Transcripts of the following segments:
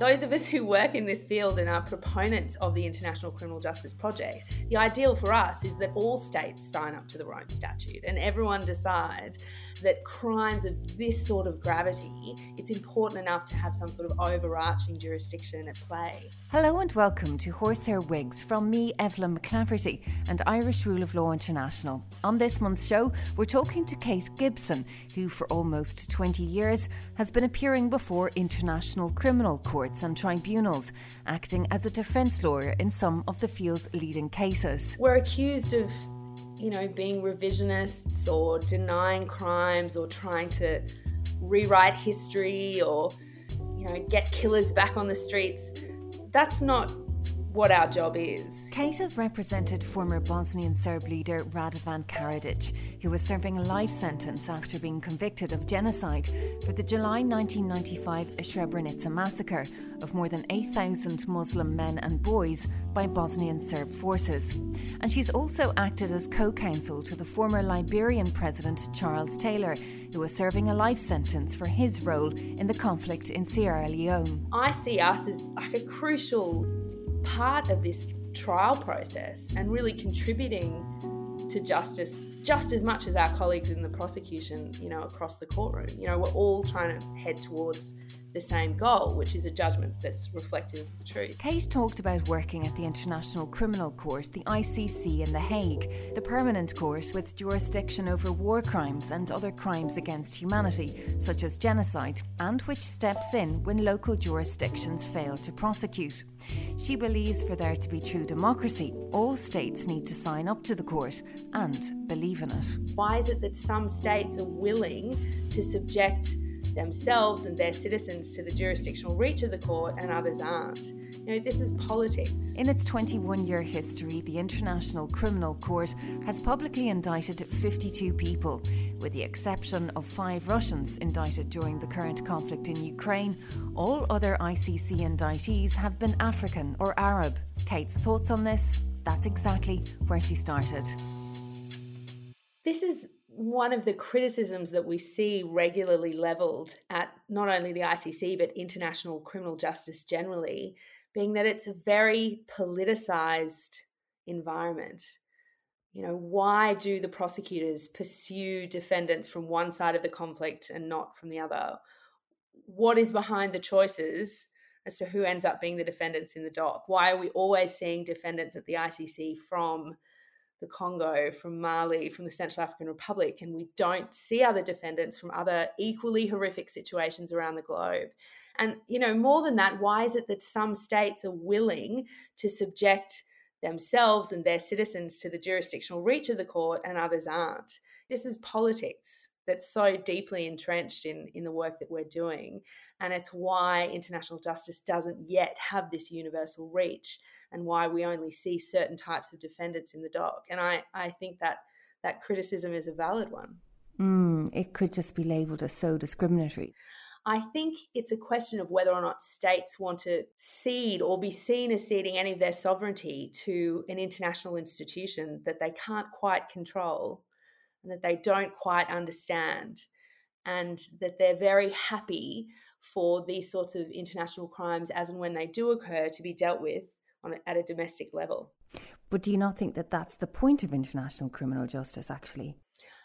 Those of us who work in this field and are proponents of the International Criminal Justice Project, the ideal for us is that all states sign up to the Rome Statute and everyone decides that crimes of this sort of gravity, it's important enough to have some sort of overarching jurisdiction at play. Hello and welcome to Horsehair Wigs from me, Evelyn McClafferty, and Irish Rule of Law International. On this month's show, we're talking to Kate Gibson, who for almost 20 years has been appearing before international criminal courts and tribunals, acting as a defence lawyer in some of the field's leading cases. We're accused of you know, being revisionists or denying crimes or trying to rewrite history or, you know, get killers back on the streets. That's not what our job is. Kate has represented former Bosnian Serb leader Radovan Karadzic, who was serving a life sentence after being convicted of genocide for the July 1995 Srebrenica massacre of more than 8,000 Muslim men and boys by Bosnian Serb forces. And she's also acted as co counsel to the former Liberian President Charles Taylor, who was serving a life sentence for his role in the conflict in Sierra Leone. I see us as like a crucial part of this trial process and really contributing to justice just as much as our colleagues in the prosecution, you know, across the courtroom. You know, we're all trying to head towards the same goal, which is a judgment that's reflective of the truth. Kate talked about working at the International Criminal Court, the ICC in The Hague, the permanent court with jurisdiction over war crimes and other crimes against humanity, such as genocide, and which steps in when local jurisdictions fail to prosecute. She believes for there to be true democracy, all states need to sign up to the court and believe in it. Why is it that some states are willing to subject themselves and their citizens to the jurisdictional reach of the court and others aren't. You know, this is politics. In its 21 year history, the International Criminal Court has publicly indicted 52 people, with the exception of five Russians indicted during the current conflict in Ukraine. All other ICC indictees have been African or Arab. Kate's thoughts on this? That's exactly where she started. This is one of the criticisms that we see regularly leveled at not only the ICC but international criminal justice generally being that it's a very politicized environment. You know, why do the prosecutors pursue defendants from one side of the conflict and not from the other? What is behind the choices as to who ends up being the defendants in the dock? Why are we always seeing defendants at the ICC from the Congo, from Mali, from the Central African Republic, and we don't see other defendants from other equally horrific situations around the globe. And, you know, more than that, why is it that some states are willing to subject themselves and their citizens to the jurisdictional reach of the court and others aren't? This is politics that's so deeply entrenched in, in the work that we're doing. And it's why international justice doesn't yet have this universal reach and why we only see certain types of defendants in the dock. And I, I think that that criticism is a valid one. Mm, it could just be labelled as so discriminatory. I think it's a question of whether or not states want to cede or be seen as ceding any of their sovereignty to an international institution that they can't quite control and that they don't quite understand, and that they're very happy for these sorts of international crimes as and when they do occur to be dealt with on at a domestic level. But do you not think that that's the point of international criminal justice, actually?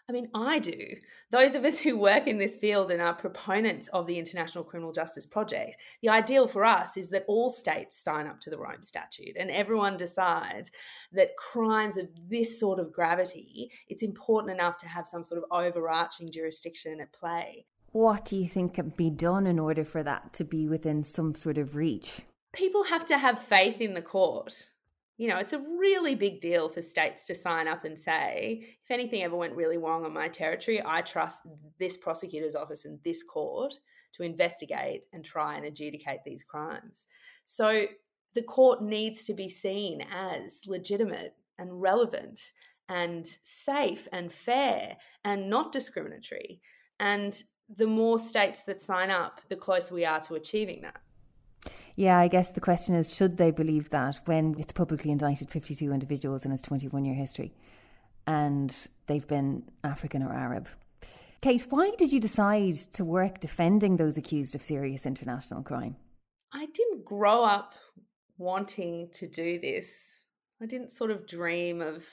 I mean, I do. Those of us who work in this field and are proponents of the International Criminal Justice Project, the ideal for us is that all states sign up to the Rome Statute and everyone decides that crimes of this sort of gravity, it's important enough to have some sort of overarching jurisdiction at play. What do you think can be done in order for that to be within some sort of reach? people have to have faith in the court. You know, it's a really big deal for states to sign up and say, if anything ever went really wrong on my territory, I trust this prosecutor's office and this court to investigate and try and adjudicate these crimes. So the court needs to be seen as legitimate and relevant and safe and fair and not discriminatory. And the more states that sign up, the closer we are to achieving that. Yeah, I guess the question is should they believe that when it's publicly indicted 52 individuals in its 21 year history and they've been African or Arab? Kate, why did you decide to work defending those accused of serious international crime? I didn't grow up wanting to do this. I didn't sort of dream of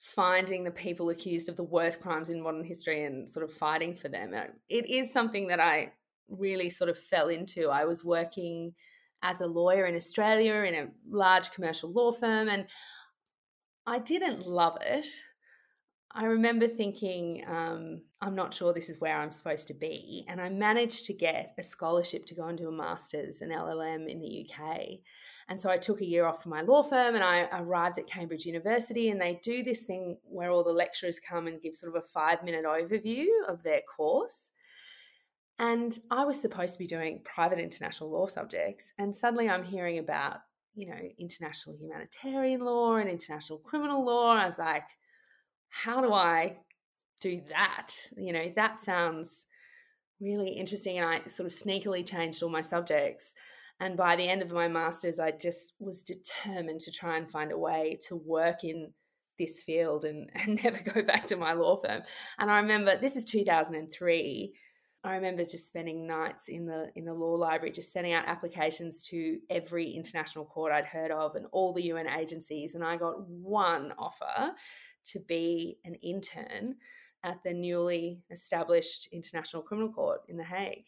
finding the people accused of the worst crimes in modern history and sort of fighting for them. Uh, it is something that I really sort of fell into. I was working as a lawyer in Australia in a large commercial law firm and I didn't love it. I remember thinking, um, I'm not sure this is where I'm supposed to be. And I managed to get a scholarship to go and do a master's, an LLM in the UK. And so I took a year off from my law firm and I arrived at Cambridge University. And they do this thing where all the lecturers come and give sort of a five minute overview of their course. And I was supposed to be doing private international law subjects. And suddenly I'm hearing about, you know, international humanitarian law and international criminal law. I was like, how do I do that? You know, that sounds really interesting. And I sort of sneakily changed all my subjects. And by the end of my master's, I just was determined to try and find a way to work in this field and, and never go back to my law firm. And I remember this is 2003. I remember just spending nights in the in the law library, just sending out applications to every international court I'd heard of and all the UN agencies. And I got one offer to be an intern at the newly established International Criminal Court in The Hague.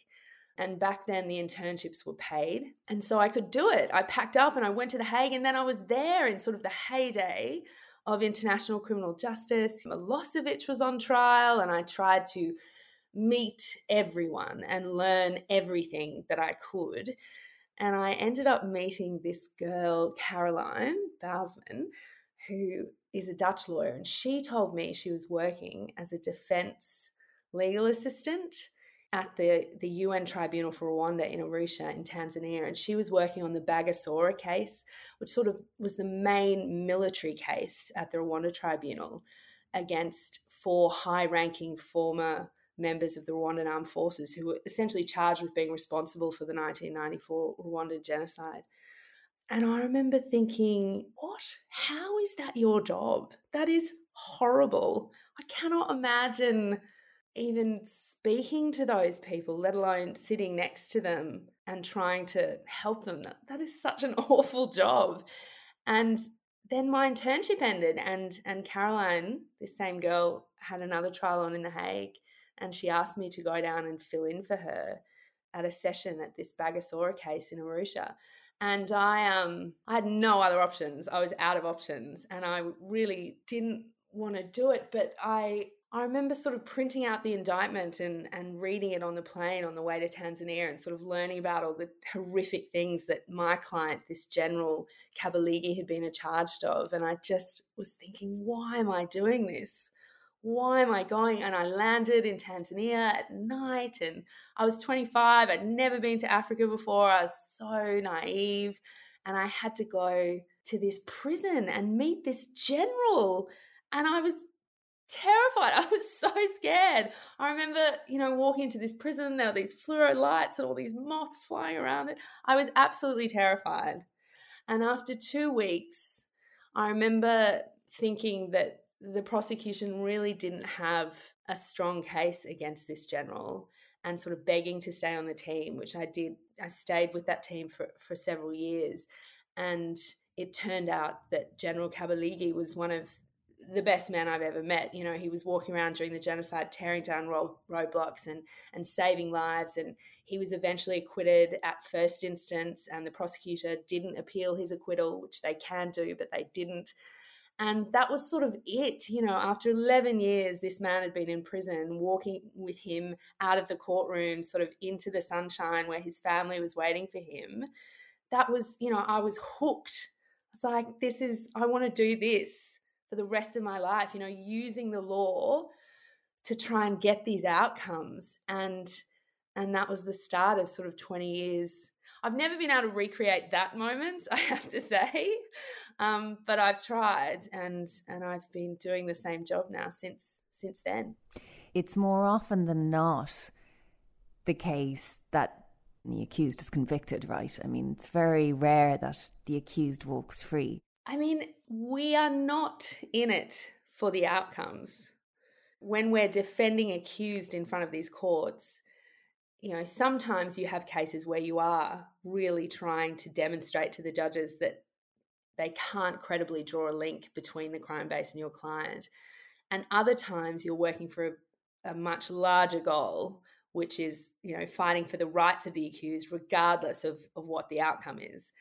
And back then, the internships were paid. And so I could do it. I packed up and I went to The Hague, and then I was there in sort of the heyday of international criminal justice. Milosevic was on trial, and I tried to meet everyone and learn everything that I could. And I ended up meeting this girl, Caroline Bousman, who is a Dutch lawyer, and she told me she was working as a defense legal assistant at the, the UN Tribunal for Rwanda in Arusha in Tanzania. And she was working on the Bagosora case, which sort of was the main military case at the Rwanda Tribunal against four high ranking former members of the Rwandan armed forces who were essentially charged with being responsible for the 1994 Rwandan genocide. And I remember thinking, what? How is that your job? That is horrible. I cannot imagine even speaking to those people, let alone sitting next to them and trying to help them. That is such an awful job. And then my internship ended and and Caroline, this same girl, had another trial on in The Hague and she asked me to go down and fill in for her at a session at this Bagosora case in Arusha and I um I had no other options. I was out of options, and I really didn't want to do it. But I I remember sort of printing out the indictment and and reading it on the plane on the way to Tanzania, and sort of learning about all the horrific things that my client, this General Kabiligi, had been charged of. And I just was thinking, why am I doing this? Why am I going? And I landed in Tanzania at night and I was 25. I'd never been to Africa before. I was so naive. And I had to go to this prison and meet this general. And I was terrified. I was so scared. I remember, you know, walking into this prison, there were these fluoro lights and all these moths flying around it. I was absolutely terrified. And after two weeks, I remember thinking that the prosecution really didn't have a strong case against this general and sort of begging to stay on the team, which I did. I stayed with that team for, for several years. And it turned out that General Kabiligi was one of the best men I've ever met. You know, he was walking around during the genocide, tearing down road, roadblocks and and saving lives. And he was eventually acquitted at first instance, and the prosecutor didn't appeal his acquittal, which they can do, but they didn't. And that was sort of it. You know, after 11 years, this man had been in prison, walking with him out of the courtroom, sort of into the sunshine where his family was waiting for him. That was, you know, I was hooked. I was like, this is, I want to do this for the rest of my life, you know, using the law to try and get these outcomes. And, and that was the start of sort of 20 years I've never been able to recreate that moment, I have to say, um, but I've tried, and and I've been doing the same job now since since then. It's more often than not the case that the accused is convicted, right? I mean, it's very rare that the accused walks free. I mean, we are not in it for the outcomes. When we're defending accused in front of these courts, you know, sometimes you have cases where you are really trying to demonstrate to the judges that they can't credibly draw a link between the crime base and your client. And other times you're working for a, a much larger goal, which is, you know, fighting for the rights of the accused, regardless of, of what the outcome is.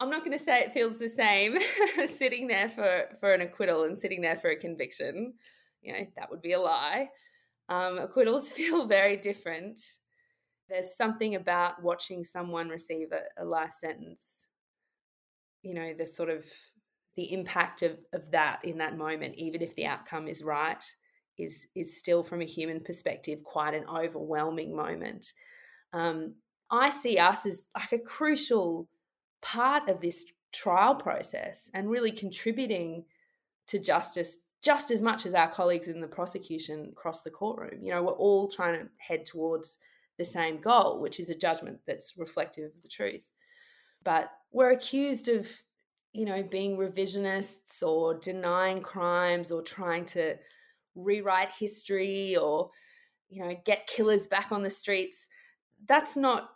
I'm not going to say it feels the same sitting there for, for an acquittal and sitting there for a conviction. You know, that would be a lie. Um, acquittals feel very different. There's something about watching someone receive a, a life sentence, you know, the sort of the impact of, of that in that moment, even if the outcome is right, is is still from a human perspective quite an overwhelming moment. Um, I see us as like a crucial part of this trial process and really contributing to justice just as much as our colleagues in the prosecution across the courtroom. You know, we're all trying to head towards the same goal, which is a judgment that's reflective of the truth. But we're accused of, you know, being revisionists or denying crimes or trying to rewrite history or, you know, get killers back on the streets. That's not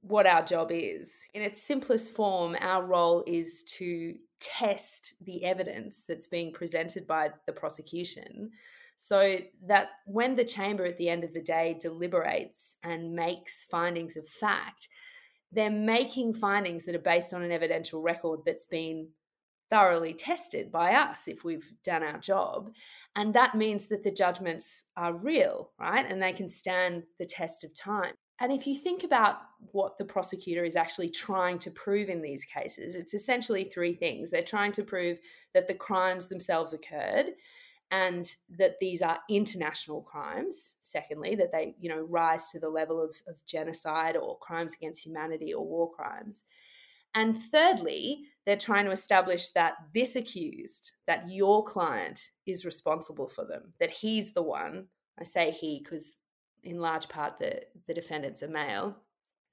what our job is. In its simplest form, our role is to test the evidence that's being presented by the prosecution so that when the chamber at the end of the day deliberates and makes findings of fact, they're making findings that are based on an evidential record that's been thoroughly tested by us if we've done our job. And that means that the judgments are real, right? And they can stand the test of time. And if you think about what the prosecutor is actually trying to prove in these cases, it's essentially three things. They're trying to prove that the crimes themselves occurred and that these are international crimes. Secondly, that they, you know, rise to the level of, of genocide or crimes against humanity or war crimes. And thirdly, they're trying to establish that this accused, that your client is responsible for them, that he's the one. I say he because in large part the, the defendants are male,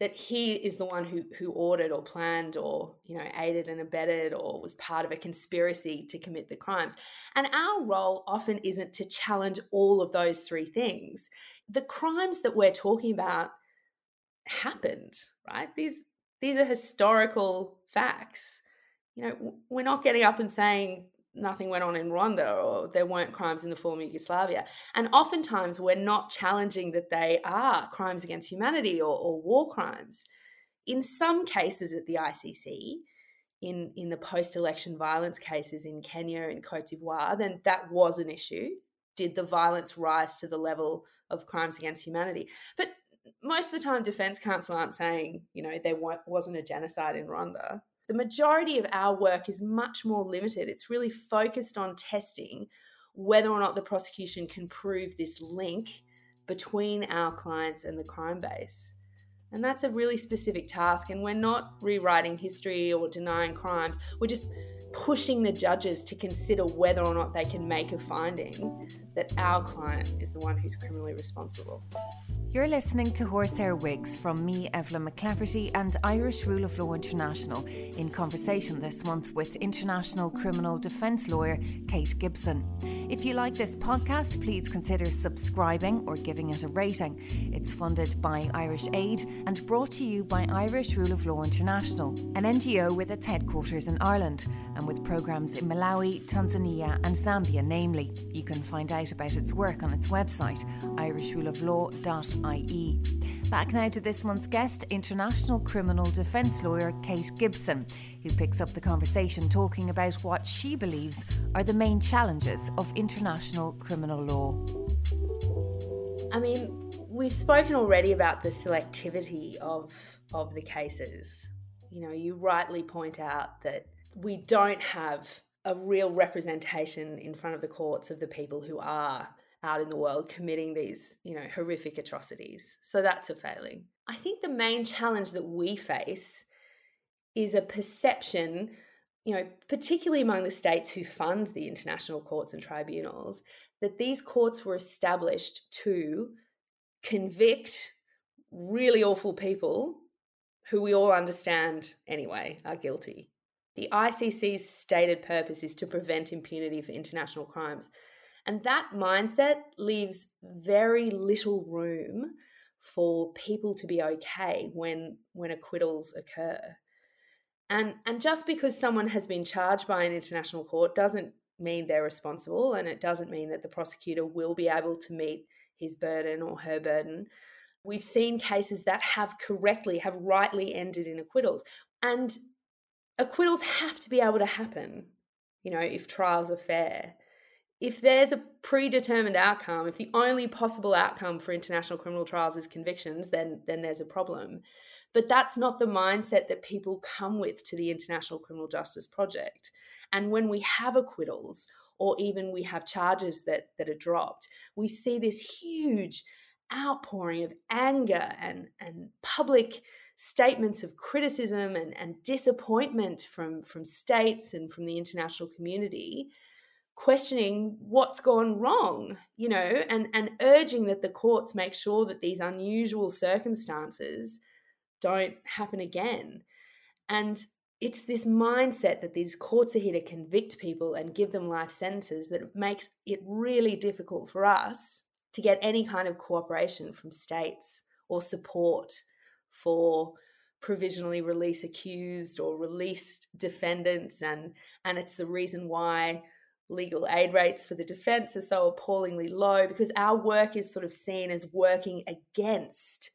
that he is the one who who ordered or planned or you know aided and abetted or was part of a conspiracy to commit the crimes. And our role often isn't to challenge all of those three things. The crimes that we're talking about happened right? These these are historical facts. You know we're not getting up and saying nothing went on in Rwanda or there weren't crimes in the former Yugoslavia. And oftentimes we're not challenging that they are crimes against humanity or, or war crimes. In some cases at the ICC, in, in the post election violence cases in Kenya and Cote d'Ivoire, then that was an issue. Did the violence rise to the level of crimes against humanity? But most of the time, defense counsel aren't saying, you know, there wasn't a genocide in Rwanda the majority of our work is much more limited. It's really focused on testing whether or not the prosecution can prove this link between our clients and the crime base. And that's a really specific task. And we're not rewriting history or denying crimes. We're just pushing the judges to consider whether or not they can make a finding that our client is the one who's criminally responsible. You're listening to Horsehair Wigs from me, Evelyn McClafferty, and Irish Rule of Law International in conversation this month with international criminal defence lawyer Kate Gibson. If you like this podcast, please consider subscribing or giving it a rating. It's funded by Irish Aid and brought to you by Irish Rule of Law International, an NGO with its headquarters in Ireland and with programmes in Malawi, Tanzania, and Zambia, namely. You can find out about its work on its website, irishruleoflaw.com ie. Back now to this month's guest, international criminal defence lawyer Kate Gibson, who picks up the conversation talking about what she believes are the main challenges of international criminal law. I mean, we've spoken already about the selectivity of of the cases. You know, you rightly point out that we don't have a real representation in front of the courts of the people who are out in the world committing these, you know, horrific atrocities. So that's a failing. I think the main challenge that we face is a perception, you know, particularly among the states who fund the international courts and tribunals, that these courts were established to convict really awful people who we all understand anyway are guilty. The ICC's stated purpose is to prevent impunity for international crimes. And that mindset leaves very little room for people to be okay when when acquittals occur. And and just because someone has been charged by an international court doesn't mean they're responsible and it doesn't mean that the prosecutor will be able to meet his burden or her burden. We've seen cases that have correctly, have rightly ended in acquittals. And acquittals have to be able to happen, you know, if trials are fair. If there's a predetermined outcome, if the only possible outcome for international criminal trials is convictions, then then there's a problem. But that's not the mindset that people come with to the International Criminal Justice Project. And when we have acquittals or even we have charges that that are dropped, we see this huge outpouring of anger and, and public statements of criticism and, and disappointment from, from states and from the international community questioning what's gone wrong you know and and urging that the courts make sure that these unusual circumstances don't happen again. And it's this mindset that these courts are here to convict people and give them life sentences that makes it really difficult for us to get any kind of cooperation from states or support for provisionally release accused or released defendants. And and it's the reason why legal aid rates for the defense are so appallingly low because our work is sort of seen as working against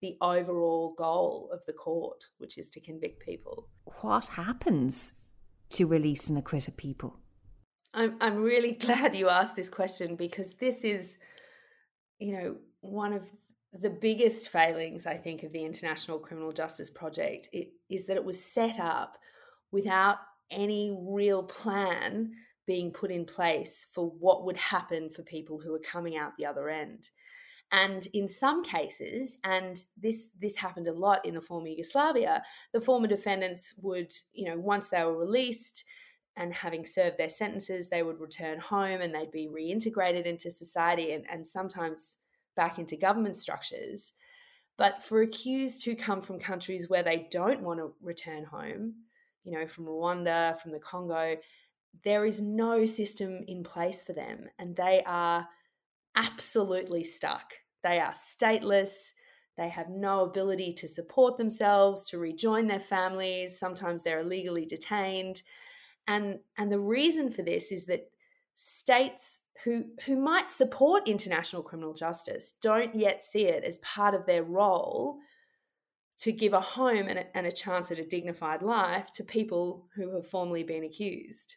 the overall goal of the court which is to convict people. What happens to release and acquitted people? I'm i'm really glad you asked this question because this is you know, one of the biggest failings, I think, of the International Criminal Justice Project. Is that it was set up without any real plan being put in place for what would happen for people who are coming out the other end. And in some cases, and this this happened a lot in the former Yugoslavia, the former defendants would, you know, once they were released, and having served their sentences, they would return home and they'd be reintegrated into society and, and sometimes back into government structures. But for accused who come from countries where they don't want to return home, you know, from Rwanda, from the Congo, there is no system in place for them. And they are absolutely stuck. They are stateless. They have no ability to support themselves, to rejoin their families. Sometimes they're illegally detained. And, and the reason for this is that states who, who might support international criminal justice don't yet see it as part of their role to give a home and a, and a chance at a dignified life to people who have formerly been accused.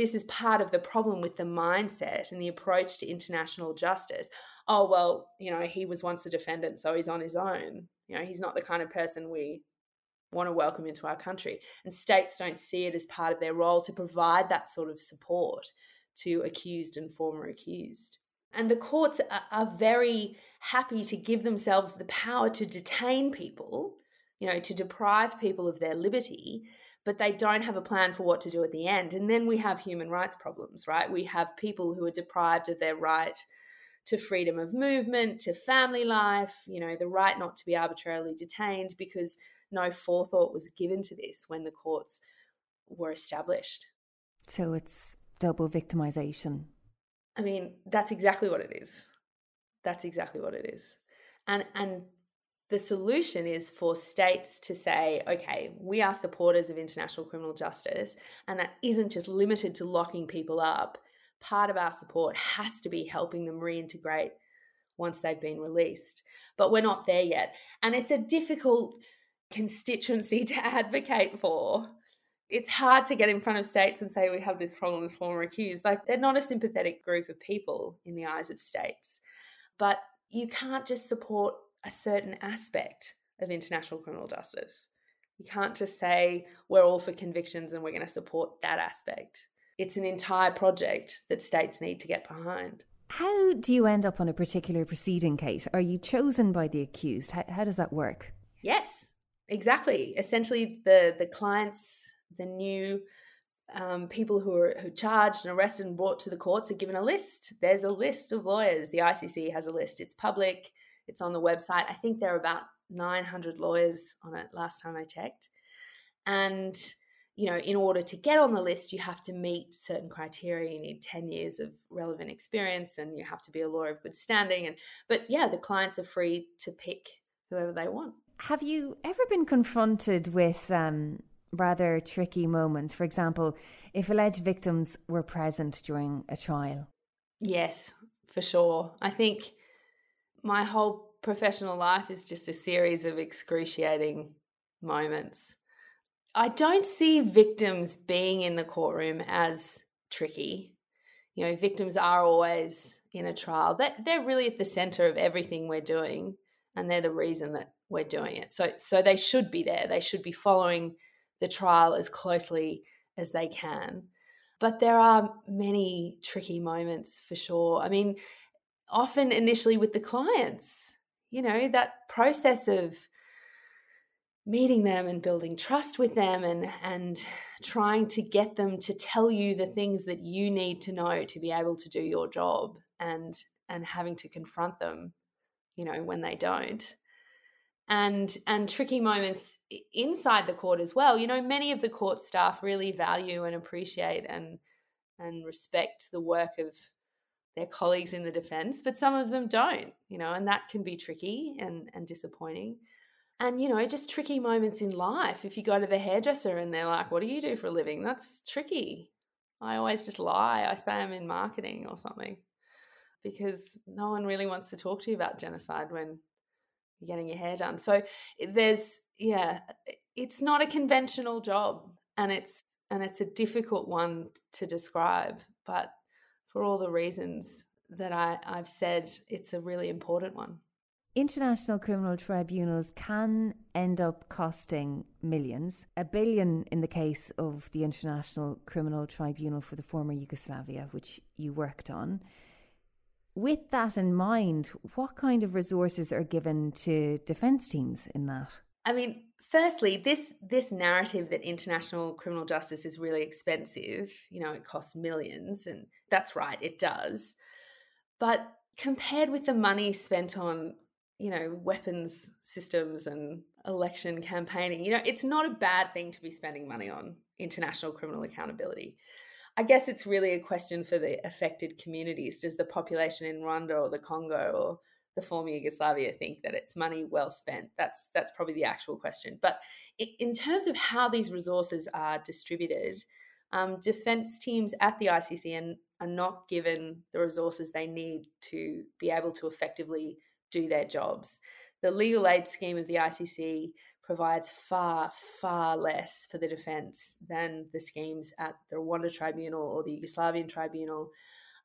This is part of the problem with the mindset and the approach to international justice. Oh, well, you know, he was once a defendant, so he's on his own. You know, he's not the kind of person we want to welcome into our country. And states don't see it as part of their role to provide that sort of support to accused and former accused. And the courts are, very happy to give themselves the power to detain people, you know, to deprive people of their liberty, but they don't have a plan for what to do at the end. And then we have human rights problems, right? We have people who are deprived of their right to freedom of movement, to family life, you know, the right not to be arbitrarily detained because no forethought was given to this when the courts were established. So it's double victimization. I mean, that's exactly what it is. That's exactly what it is. And and the solution is for states to say, okay, we are supporters of international criminal justice, and that isn't just limited to locking people up. Part of our support has to be helping them reintegrate once they've been released. But we're not there yet. And it's a difficult constituency to advocate for. It's hard to get in front of states and say we have this problem with former accused. Like they're not a sympathetic group of people in the eyes of states. But you can't just support a certain aspect of international criminal justice. You can't just say we're all for convictions and we're going to support that aspect. It's an entire project that states need to get behind. How do you end up on a particular proceeding, Kate? Are you chosen by the accused? How, how does that work? Yes. Exactly. Essentially, the the clients, the new um, people who are who charged and arrested and brought to the courts are given a list. There's a list of lawyers. The ICC has a list. It's public. It's on the website. I think there are about 900 lawyers on it last time I checked. And you know, in order to get on the list, you have to meet certain criteria. You need 10 years of relevant experience and you have to be a lawyer of good standing. And but yeah, the clients are free to pick whoever they want. Have you ever been confronted with um, rather tricky moments? For example, if alleged victims were present during a trial? Yes, for sure. I think my whole professional life is just a series of excruciating moments. I don't see victims being in the courtroom as tricky. You know, victims are always in a trial. They're, really at the center of everything we're doing, and they're the reason that we're doing it. So, so they should be there. They should be following the trial as closely as they can. But there are many tricky moments for sure. I mean, often initially with the clients, you know, that process of meeting them and building trust with them and and trying to get them to tell you the things that you need to know to be able to do your job and and having to confront them you know when they don't. And and tricky moments inside the court as well. You know many of the court staff really value and appreciate and and respect the work of their colleagues in the defense but some of them don't you know and that can be tricky and and disappointing. And you know just tricky moments in life. If you go to the hairdresser and they're like what do you do for a living? That's tricky. I always just lie. I say i'm in marketing or something because no one really wants to talk to you about genocide when you're getting your hair done. So eh, there's yeah eh, it's not a conventional job and it's and it's a difficult one to describe but for all the reasons that I, i've said it's a really important one International criminal tribunals can end up costing millions, a billion in the case of the International Criminal Tribunal for the former Yugoslavia, which you worked on. With that in mind, what kind of resources are given to defence teams in that? I mean, firstly, this this narrative that international criminal justice is really expensive, you know, it costs millions, and that's right, it does. But compared with the money spent on you know, weapons systems and election campaigning. You know, it's not a bad thing to be spending money on international criminal accountability. I guess it's really a question for the affected communities. Does the population in Rwanda or the Congo or the former Yugoslavia think that it's money well spent? That's that's probably the actual question. But in terms of how these resources are distributed, um, defense teams at the ICC are not given the resources they need to be able to effectively do their jobs. The legal aid scheme of the ICC provides far, far less for the defence than the schemes at the Rwanda Tribunal or the Yugoslavian Tribunal.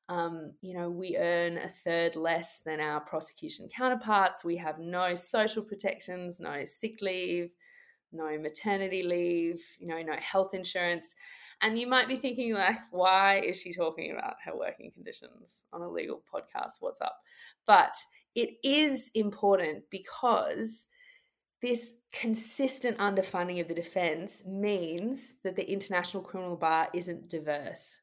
Um, you know, we earn a third less than our prosecution counterparts. We have no social protections, no sick leave, no maternity leave, you know, no health insurance. And you might be thinking, like, why is she talking about her working conditions on a legal podcast? What's up? But it is important because this consistent underfunding of the defense means that the international criminal bar isn't diverse.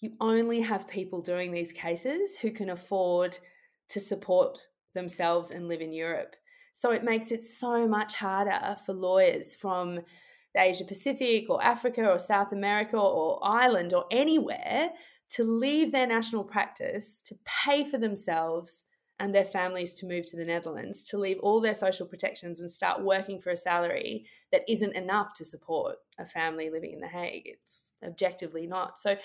You only have people doing these cases who can afford to support themselves and live in Europe. So it makes it so much harder for lawyers from the Asia Pacific or Africa or South America or Ireland or anywhere to leave their national practice to pay for themselves and their families to move to the Netherlands, to leave all their social protections and start working for a salary that isn't enough to support a family living in The Hague. It's objectively not. So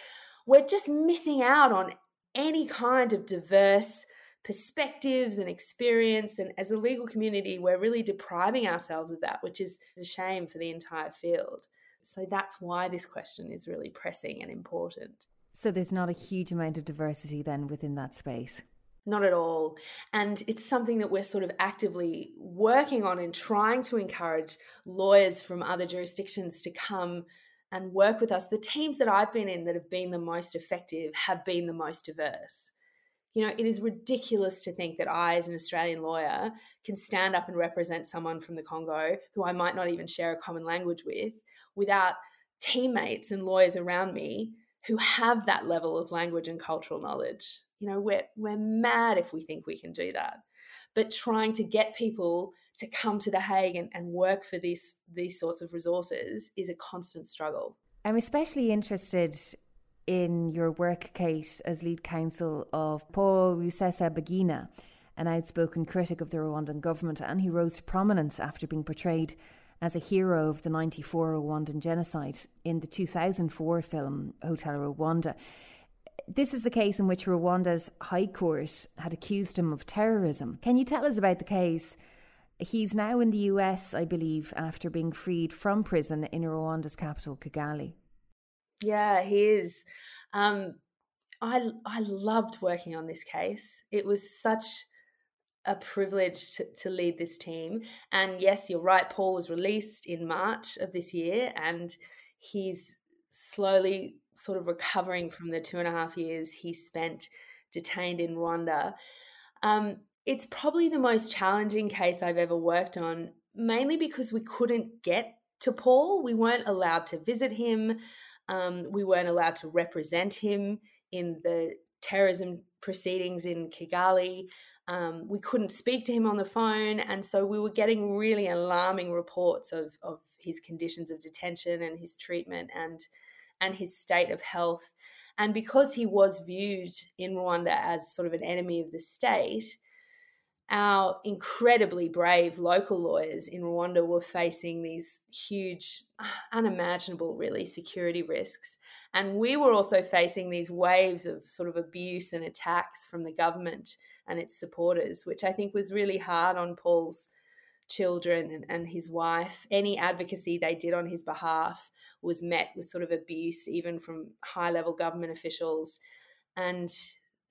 we're just missing out on any kind of diverse perspectives and experience. And as a legal community, we're really depriving ourselves of that, which is a shame for the entire field. So that's why this question is really pressing and important. So there's not a huge amount of diversity then within that space. Not at all. And it's something that we're sort of actively working on and trying to encourage lawyers from other jurisdictions to come and work with us. The teams that I've been in that have been the most effective have been the most diverse. You know, it is ridiculous to think that I, as an Australian lawyer, can stand up and represent someone from the Congo who I might not even share a common language with without teammates and lawyers around me who have that level of language and cultural knowledge. You know, we're we're mad if we think we can do that. But trying to get people to come to The Hague and, and work for this these sorts of resources is a constant struggle. I'm especially interested in your work, Kate, as lead counsel of Paul Rusesabagina, an outspoken critic of the Rwandan government, and he rose to prominence after being portrayed as a hero of the 94 Rwandan genocide in the 2004 film Hotel Rwanda. This is the case in which Rwanda's High Court had accused him of terrorism. Can you tell us about the case? He's now in the US, I believe, after being freed from prison in Rwanda's capital, Kigali. Yeah, he is. Um, I I loved working on this case. It was such a privilege to, to lead this team. And yes, you're right. Paul was released in March of this year, and he's slowly sort of recovering from the two and a half years he spent detained in Rwanda. Um, it's probably the most challenging case I've ever worked on, mainly because we couldn't get to Paul. We weren't allowed to visit him. Um, we weren't allowed to represent him in the terrorism proceedings in Kigali. Um, we couldn't speak to him on the phone. And so we were getting really alarming reports of, of his conditions of detention and his treatment and, and his state of health. And because he was viewed in Rwanda as sort of an enemy of the state, our incredibly brave local lawyers in Rwanda were facing these huge, unimaginable, really, security risks. And we were also facing these waves of sort of abuse and attacks from the government and its supporters, which I think was really hard on Paul's children and, and his wife. Any advocacy they did on his behalf was met with sort of abuse, even from high level government officials. And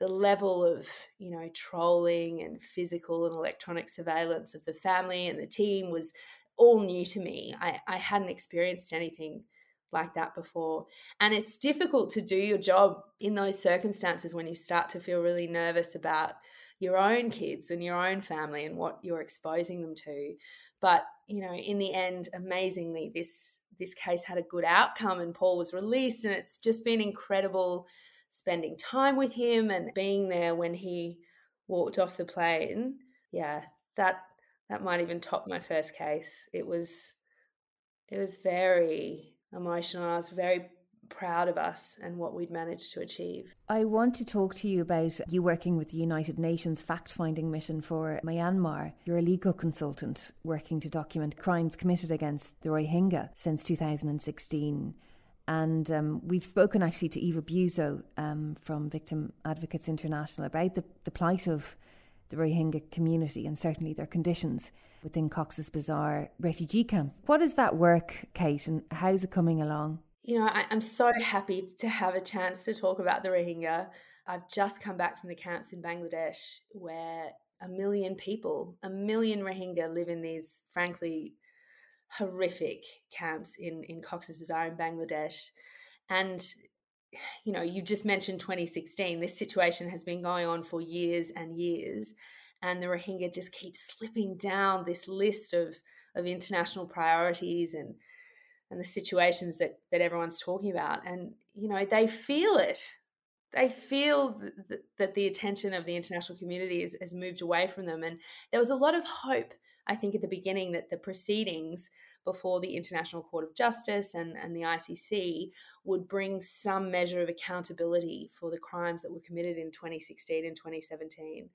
the level of you know trolling and physical and electronic surveillance of the family and the team was all new to me i, I hadn't experienced anything like that before and it's difficult to do your job in those circumstances when you start to feel really nervous about your own kids and your own family and what you're exposing them to but you know in the end amazingly this this case had a good outcome and paul was released and it's just been incredible spending time with him and being there when he walked off the plane. Yeah, that that might even top my first case. It was it was very emotional. I was very proud of us and what we'd managed to achieve. I want to talk to you about you working with the United Nations fact finding mission for Myanmar. You're a legal consultant working to document crimes committed against the Rohingya since 2016. And um, we've spoken actually to Eva Buzo um, from Victim Advocates International about the, the plight of the Rohingya community and certainly their conditions within Cox's Bazar refugee camp. What is that work, Kate, and how's it coming along? You know, I, am so happy to have a chance to talk about the Rohingya. I've just come back from the camps in Bangladesh where a million people, a million Rohingya live in these, frankly, horrific camps in in Cox's Bazar in Bangladesh, and you know you just mentioned 2016. This situation has been going on for years and years, and the Rohingya just keep slipping down this list of of international priorities and and the situations that that everyone's talking about, and you know they feel it. They feel th- that the attention of the international community is, has moved away from them, and there was a lot of hope I think at the beginning that the proceedings before the International Court of Justice and, and the ICC would bring some measure of accountability for the crimes that were committed in 2016 and 2017.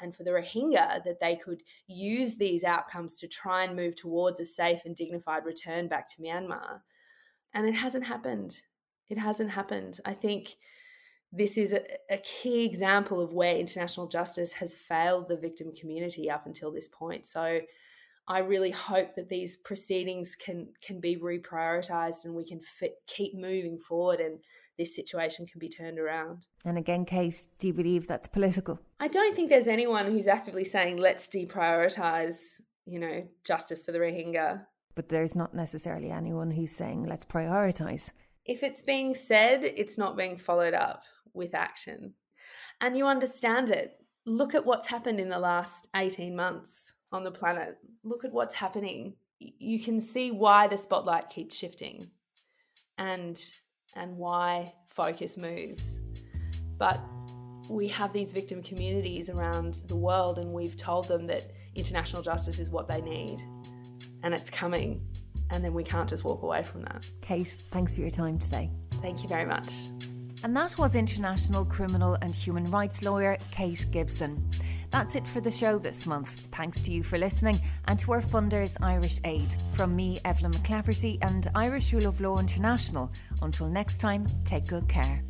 And for the Rohingya, that they could use these outcomes to try and move towards a safe and dignified return back to Myanmar. And it hasn't happened. It hasn't happened. I think this is a, a, key example of where international justice has failed the victim community up until this point. So I really hope that these proceedings can can be reprioritized and we can fit, keep moving forward and this situation can be turned around. And again, Kate, do you believe that's political? I don't think there's anyone who's actively saying let's deprioritize, you know, justice for the Rohingya. But there's not necessarily anyone who's saying let's prioritize. If it's being said, it's not being followed up with action. And you understand it. Look at what's happened in the last 18 months on the planet. Look at what's happening. You can see why the spotlight keeps shifting and and why focus moves. But we have these victim communities around the world and we've told them that international justice is what they need and it's coming and then we can't just walk away from that. Kate, thanks for your time today. Thank you very much. And that was international criminal and human rights lawyer Kate Gibson. That's it for the show this month. Thanks to you for listening and to our funders Irish Aid. From me, Evelyn McClafferty, and Irish Rule of Law International. Until next time, take good care.